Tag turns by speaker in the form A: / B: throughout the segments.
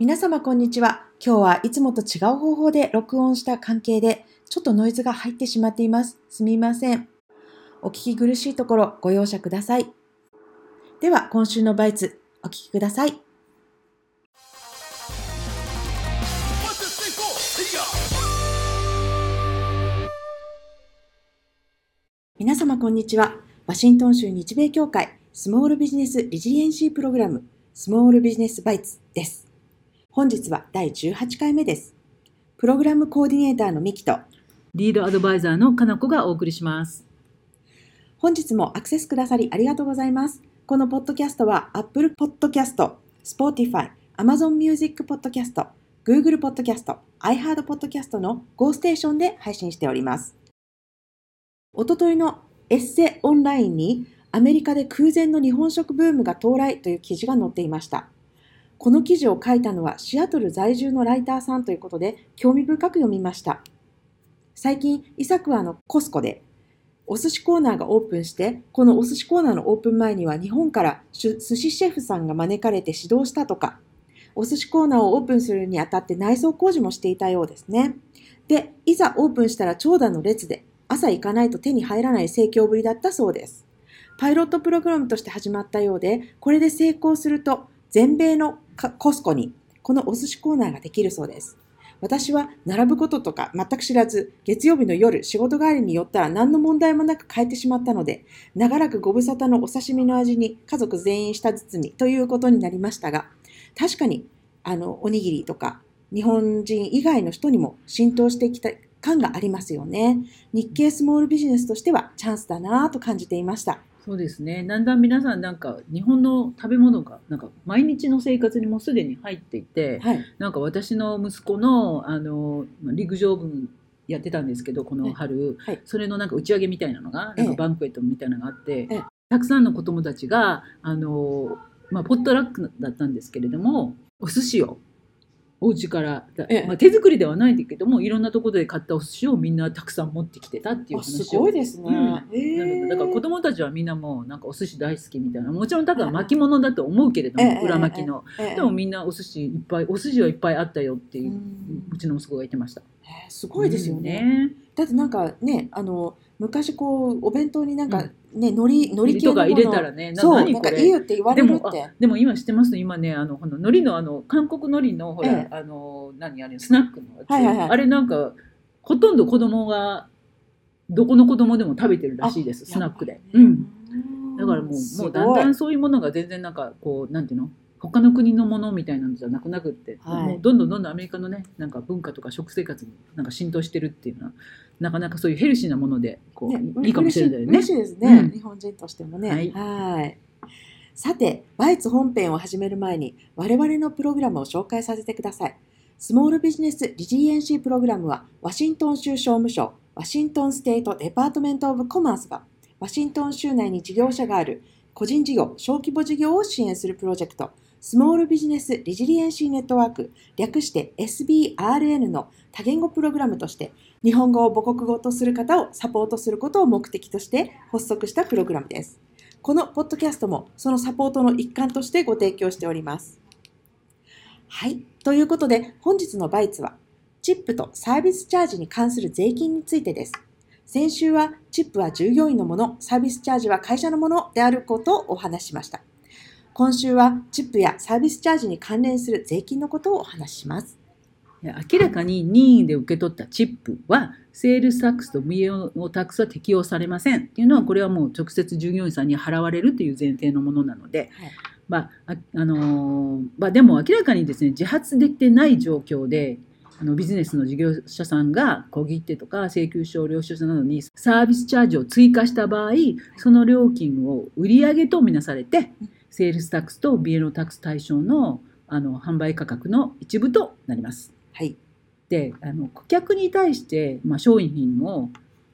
A: 皆様こんにちは。今日はいつもと違う方法で録音した関係で、ちょっとノイズが入ってしまっています。すみません。お聞き苦しいところご容赦ください。では、今週のバイツ、お聞きください。皆様こんにちは。ワシントン州日米協会スモールビジネスリジリエンシープログラムスモールビジネスバイツです。本日は第18回目です。プログラムコーディネーターのミキと
B: リードアドバイザーのかなこがお送りします。
A: 本日もアクセスくださりありがとうございます。このポッドキャストは Apple Podcast、Spotify、Amazon Music Podcast、Google Podcast、iHeart Podcast の Go ステーションで配信しております。おとといのエッセオンラインにアメリカで空前の日本食ブームが到来という記事が載っていました。この記事を書いたのはシアトル在住のライターさんということで興味深く読みました。最近、イサクワのコスコでお寿司コーナーがオープンして、このお寿司コーナーのオープン前には日本から寿司シェフさんが招かれて指導したとか、お寿司コーナーをオープンするにあたって内装工事もしていたようですね。で、いざオープンしたら長蛇の列で朝行かないと手に入らない盛況ぶりだったそうです。パイロットプログラムとして始まったようで、これで成功すると全米のコスコにこのお寿司コーナーができるそうです。私は並ぶこととか全く知らず、月曜日の夜仕事帰りに寄ったら何の問題もなく帰ってしまったので、長らくご無沙汰のお刺身の味に家族全員舌包みということになりましたが、確かにあのおにぎりとか日本人以外の人にも浸透してきた感がありますよね。日経スモールビジネスとしてはチャンスだなぁと感じていました。
B: そうですね。だんだん皆さんなんか日本の食べ物がなんか毎日の生活にもすでに入っていて、はい、なんか私の息子のあの陸上部やってたんですけどこの春、はい、それのなんか打ち上げみたいなのがなんかバンクエットみたいなのがあって、たくさんの子供たちがあのまあポットラックだったんですけれどもお寿司をお家から、まあ、手作りではないんだけどもいろんなところで買ったお寿司をみんなたくさん持ってきてたっていう話
A: を。すごいですね、うん。
B: えー、だから子供たちはみんなもうなんかお寿司大好きみたいな。もちろん多分巻物だと思うけれども、裏巻きの、でもみんなお寿司いっぱいお寿司はいっぱいあったよっていううちの息子が言ってました、
A: えー、すごいですよね。ね、だってなんかねあの昔こうお弁当になんかね、のり、のり
B: 系とか入れたらね、
A: そう、なんかいいよって言われるって。
B: でも今知ってます今ね、あの、この海苔のあの、韓国海苔の、ほら、ええ、あの、何あれ、スナックのやつ、はいはいはい、あれなんか、ほとんど子供が、どこの子供でも食べてるらしいです、スナックで。うん。だからもう、もうだんだんそういうものが全然なんか、こう、なんていうの？他の国のものみたいなのじゃなくなくって、はい、もうどんどんどんどんアメリカのねなんか文化とか食生活になんか浸透してるっていうのはなかなかそういうヘルシーなものでこう、ね、いいかもしれないね。
A: 嬉しいですね、うん、日本人としてもね。はい。はいさて、 Bites 本編を始める前に我々のプログラムを紹介させてください。 Small Business Resiliency Program はワシントン州商務省 Washington State Department of Commerce がワシントン州内に事業者がある個人事業、小規模事業を支援するプロジェクト Small Business Resiliency Network、略して SBRN の多言語プログラムとして、日本語を母国語とする方をサポートすることを目的として発足したプログラムです。このポッドキャストもそのサポートの一環としてご提供しております。はい。ということで、本日のバイツは、チップとサービスチャージに関する税金についてです。先週は、チップは従業員のもの、サービスチャージは会社のものであることをお話ししました。今週はチップやサービスチャージに関連する税金のことをお話しします。
B: 明らかに任意で受け取ったチップはセールスタックスと VO タックスは適用されませんっていうのはこれはもう直接従業員さんに払われるという前提のものなので、はい、まあああのまあ、でも明らかにですね自発的でない状況であのビジネスの事業者さんが小切手とか請求書領収書などにサービスチャージを追加した場合その料金を売上とみなされて、セールスタックスと BNO タックス対象のあの販売価格の一部となります。
A: はい、
B: であの顧客に対して、まあ、商品を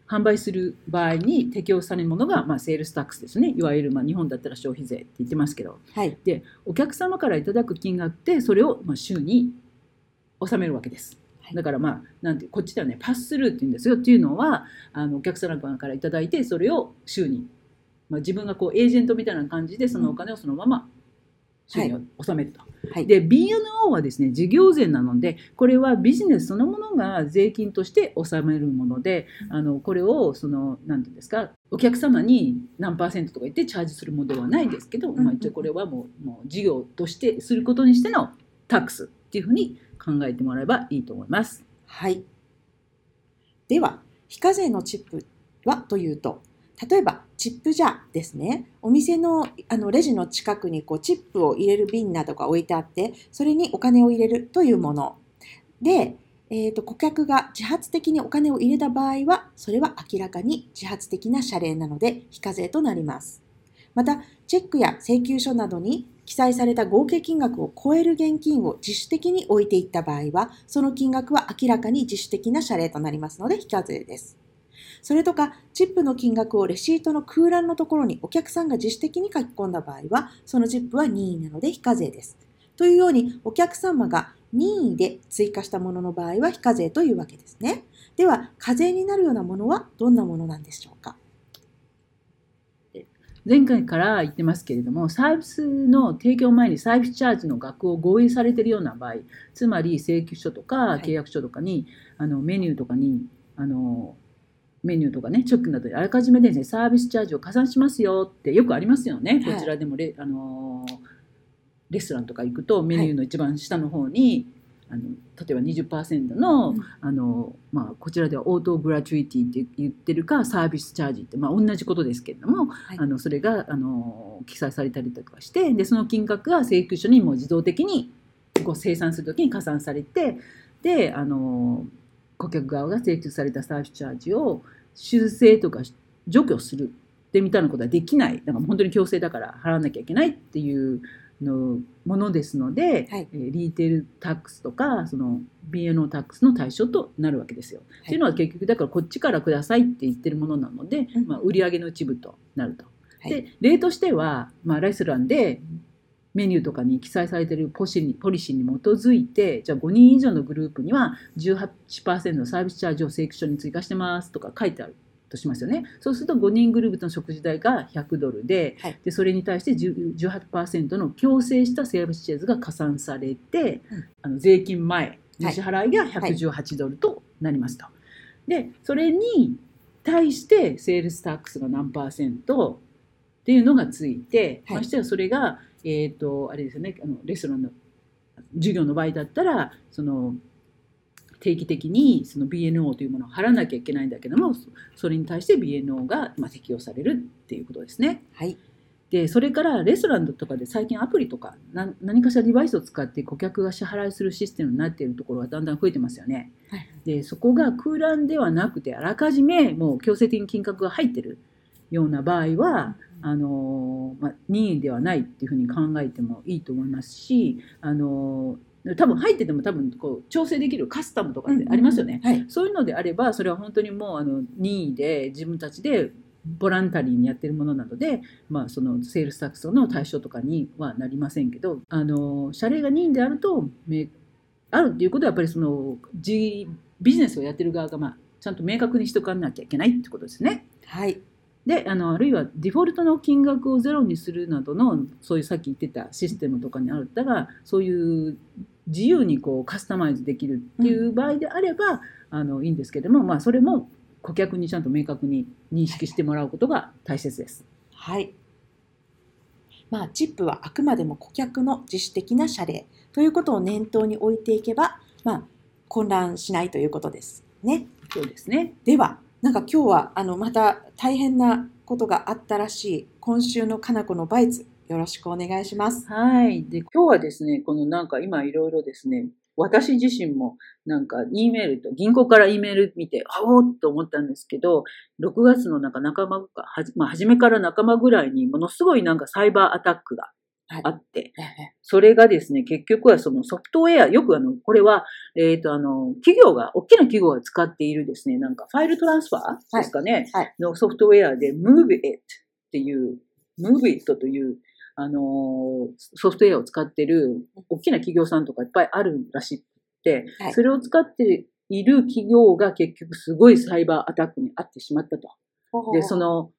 B: 販売する場合に適用されるものが、まあ、 sales tax ですね。いわゆる、まあ、日本だったら消費税って言ってますけど、
A: はい、
B: でお客様からいただく金額でそれを、まあ、州に納めるわけです。だからまあなんてこっちではね pass through って言うんですよ。っていうのはあのお客様からいただいてそれを州にまあ、自分がこうエージェントみたいな感じでそのお金をそのまま収入を納めると。
A: はい。
B: で BNO はですね事業税なのでこれはビジネスそのものが税金として納めるものであのこれをその何て言うんですかお客様に何パーセントとか言ってチャージするものではないですけど、まあ、一応これはもうもう事業としてすることにしてのタックスっていうふうに考えてもらえばいいと思います。
A: はい。では、非課税のチップはというと、例えばチップジャーですね。お店のあのレジの近くにこうチップを入れる瓶などが置いてあって、それにお金を入れるというもの。で、えー、と顧客が自発的にお金を入れた場合は、それは明らかに自発的な謝礼なので非課税となります。また、チェックや請求書などに記載された合計金額を超える現金を自主的に置いていった場合は、その金額は明らかに自主的な謝礼となりますので非課税です。それとか、チップの金額をレシートの空欄のところにお客さんが自主的に書き込んだ場合は、そのチップは任意なので非課税です。というように、お客様が任意で追加したものの場合は非課税というわけですね。では、課税になるようなものはどんなものなんでしょうか？
B: 前回から言ってますけれどもサービスの提供前にサービスチャージの額を合意されているような場合つまり請求書とか
A: い
B: 契約書とかに、あのメニューとかにあのメニューとかねチョックなどにあらかじめですねサービスチャージを加算しますよってよくありますよね、
A: はい。
B: こちらでもレあのレストランとか行くとメニューの一番下の方に、あの例えば20%の,、
A: うん。
B: あのまあ、こちらではオートグラチュイティって言ってるかサービスチャージって、まあ、同じことですけれども、
A: はい。
B: あのそれがあの記載されたりとかしてでその金額が請求書にも自動的にこう生産するときに加算されてであの顧客側が請求されたサービスチャージを修正とか除去するってみたいなことはできない。だから本当に強制だから払わなきゃいけないっていうのものですので、
A: はい。
B: えーリーテールタックスとかその BNO タックスの対象となるわけですよ。っていうのは結局だからこっちからくださいって言ってるものなので、
A: うん。
B: まあ、売上の一部となると。
A: はい。
B: で例としては、まあ、レストランでメニューとかに記載されているポシにポリシーに基づいてじゃあ5人以上のグループには18%のサービスチャージを請求書に追加してますとか書いてあるとしますよね。そうすると5人グループの食事代が100ドルで,、
A: はい。
B: でそれに対して10 18%の強制したサービスチャージが加算されて、
A: うん。
B: あの税金前の支払いが118ドルとなりますと。でそれに対して sales tax が何パーセントっていうのがついて、
A: はい。
B: ましてはそれが、えっ、と、あれですよね、あのレストランの授業の場合だったら、その、定期的にその BNO というものを払わなきゃいけないんだけども、そそれに対して BNO が、まあ、適用されるっていうことですね。
A: はい。
B: で、それからレストランとかで最近アプリとかな何かしらデバイスを使って顧客が支払いするシステムになっているところがだんだん増えてますよね。
A: はい
B: で、そこが空欄ではなくてあらかじめもう強制的に金額が入ってるような場合は、あのまあ、任意ではないっていうふうに考えてもいいと思いますし、あの多分入ってても多分こう調整できるカスタムとかってありますよね。
A: はい。
B: そういうのであればそれは本当にもうあの任意で自分たちで voluntary にやってるものなので、まあ、その sales tax の対象とかにはなりませんけどあの謝礼が任意であるとめあるっていうことはやっぱりそのじビジネスをやってる側が、まあ、ちゃんと明確にしておかなきゃいけないってことですね。
A: はい。
B: であのあるいはデフォルトの金額をゼロにするなどのそういうさっき言ってたシステムとかにあったらそういう自由にこうカスタマイズできるっていう場合であれば、あのいいんですけども、まあ、それも顧客にちゃんと明確に認識してもらうことが大切です。
A: はい。まあ、チップはあくまでも顧客の自主的な謝礼ということを念頭に置いていけば、まあ、混乱しないということですね。
B: そうですね。
A: では、なんか今日はあのまた大変なことがあったらしい今週のかなこのバイツよろしくお願いします。
B: はい。で、今日はですね、このなんか今いろいろですね、私自身もなんか E メールと銀行から E メール見て、あおっと思ったんですけど、6月のなんか仲間か、はじまあ、初めから仲間ぐらいにものすごいなんかサイバーアタックがあって、
A: ええ
B: それがですね、結局はそのソフトウェア、よくあの、これは、えっ、とあの、企業が、大きな企業が使っているですね、なんかファイルトランスファーですかね、
A: はい。
B: のソフトウェアで Move It っていう、Move It という、あのーソフトウェアを使ってる大きな企業さんとかいっぱいあるらしくて、
A: はい。
B: それを使っている企業が結局すごいサイバーアタックに遭ってしまったと。で、その、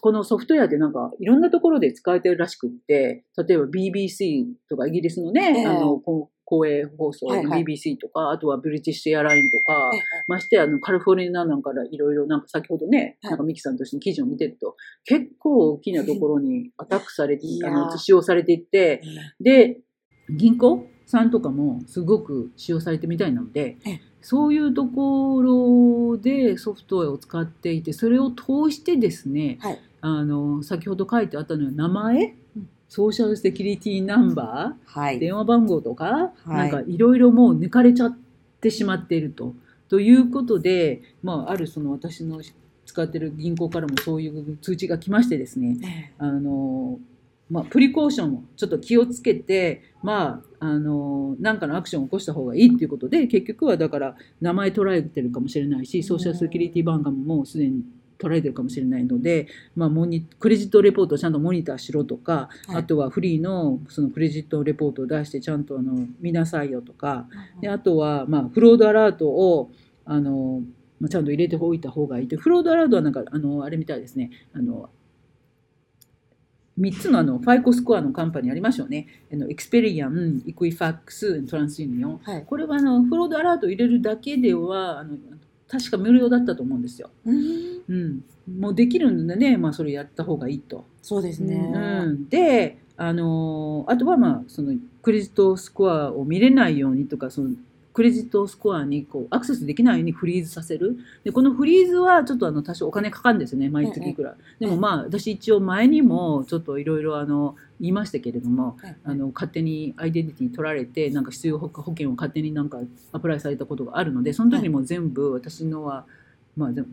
B: このソフトウェアでなんかいろんなところで使われてるらしくって、例えば BBC とかイギリスのね、
A: ええ。
B: あの、こ公営放送の
A: はいはい。
B: BBC とか、あとはブリティッシュエアラインとか、
A: ええ。
B: ましてやあのカリフォルニアなんかからいろいろなんか先ほどね、
A: はい。
B: なんかミキさんと一緒に記事を見てると、結構大きなところにアタックされてあの、使用されていって、で、銀行さんとかもすごく使用されてみたいなので
A: ええ、
B: そういうところでソフトウェアを使っていて、それを通してですね、
A: はい。
B: あの、先ほど書いてあったのは名前
A: うん、
B: ソーシャルセキュリティナンバー、
A: はい。
B: 電話番号とか、
A: はい
B: なんかいろいろもう抜かれちゃってしまっていると。ということで、まあ、あるその私の使ってる銀行からもそういう通知が来ましてですね、
A: え
B: あの、まあ、プリコーションをちょっと気をつけて、まあ、あの、なんかのアクションを起こした方がいいっていうことで、結局はだから名前取られてるかもしれないし、ソーシャルセキュリティ番号ももうすでに取られてるかもしれないので、まあ、モニクレジットレポートをちゃんとモニターしろとか、
A: はい。
B: あとはフリーのそのクレジットレポートを出してちゃんとあの見なさいよとか、
A: え
B: であとは、まあ、 fraud alert をあの、まあ、ちゃんと入れておいた方がいいと。 fraud alert はなんかあのあれみたいですね。あの3つのあの FICO score の company ありますよねあのエクスペリアン、イクイファックス、トランスユニオン
A: はい。
B: これはあの fraud alert を入れるだけではあの確か無料だったと思うんですよ。
A: うん
B: うん、もうできるんでね、まあ、それやった方がいいと。
A: そうですね。
B: うん、で、あのーあとは、まあ、そのクレジットスコアを見れないようにとかそのクレジットスコアにこうアクセスできないようにフリーズさせる。でこのフリーズはちょっとあの多少お金かかるんですよね毎月いくら、でもまあ私一応前にもちょっといろいろあの言いましたけれども
A: はい
B: あの勝手にアイデンティティ取られてなんか必要保保険を勝手になんかアプライされたことがあるのでその時にも全部私のは、まあ、全部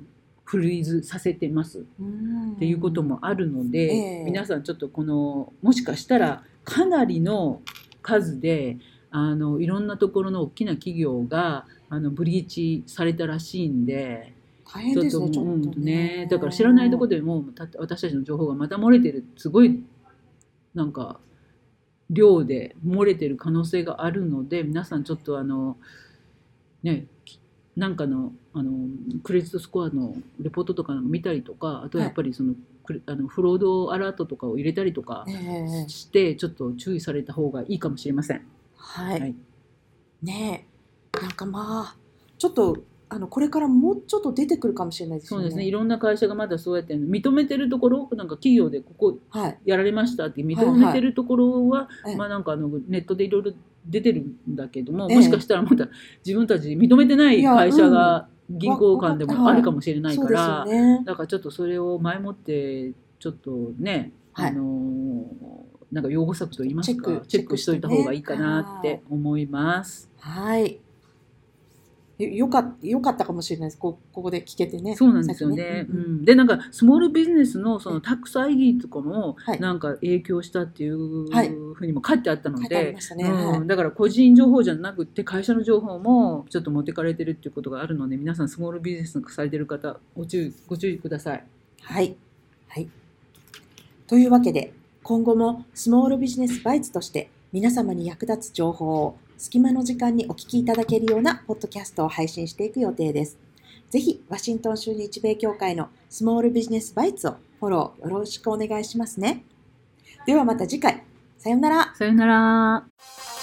B: フリーズさせてます。
A: うん。
B: っていうこともあるので、
A: ええ。
B: 皆さんちょっとこのもしかしたらかなりの数であのいろんなところの大きな企業があのブリーチされたらしいんで。
A: 大変ですね、ちょっと
B: うん
A: ね。
B: ね。だから知らないところでもた私たちの情報がまた漏れてる。すごいなんか量で漏れてる可能性があるので皆さんちょっとあのねなんかのあのクレジットスコアのレポートとか見たりとかあとはやっぱりその,、クレあのフロードアラートとかを入れたりとか
A: ええ。
B: してちょっと注意された方がいいかもしれません。
A: はい。
B: はい。
A: ねえ、なんかまあ、ちょっと、あの、これからもうちょっと出てくるかもしれないですよね。
B: そうですね。いろんな会社がまだそうやって認めてるところなんか企業でここ
A: はい。
B: やられましたって認めてるところは、
A: ええ。
B: まあなんかあのネットでいろいろ出てるんだけども、
A: ええ。
B: もしかしたらまだ自分たち認めてない会社が銀行間でもあるかもしれないから。だからちょっとそれを前もってちょっとね、
A: はい。
B: あのーなんか擁護策といいますか
A: チェック
B: しといた方がいいかなって思います。
A: はい。よよかよかったかもしれないです。こここで聞けてね。
B: そうなんですよね。
A: さっき
B: うん、でなんかスモールビジネスのそのタックス ID とかも
A: はい
B: なんか影響したっていう
A: はい
B: ふうにも書いてあったので。うん
A: はい
B: だから個人情報じゃなくて会社の情報もちょっと持ってかれてるっていうことがあるので皆さんスモールビジネスされてる方ご注意ご注意ください。
A: はい。はい。というわけで、今後もスモールビジネスバイツとして皆様に役立つ情報を隙間の時間にお聞きいただけるようなポッドキャストを配信していく予定です。ぜひ、ワシントン州日米協会のスモールビジネスバイツをフォローよろしくお願いしますね。ではまた次回。さよなら。
B: さよなら。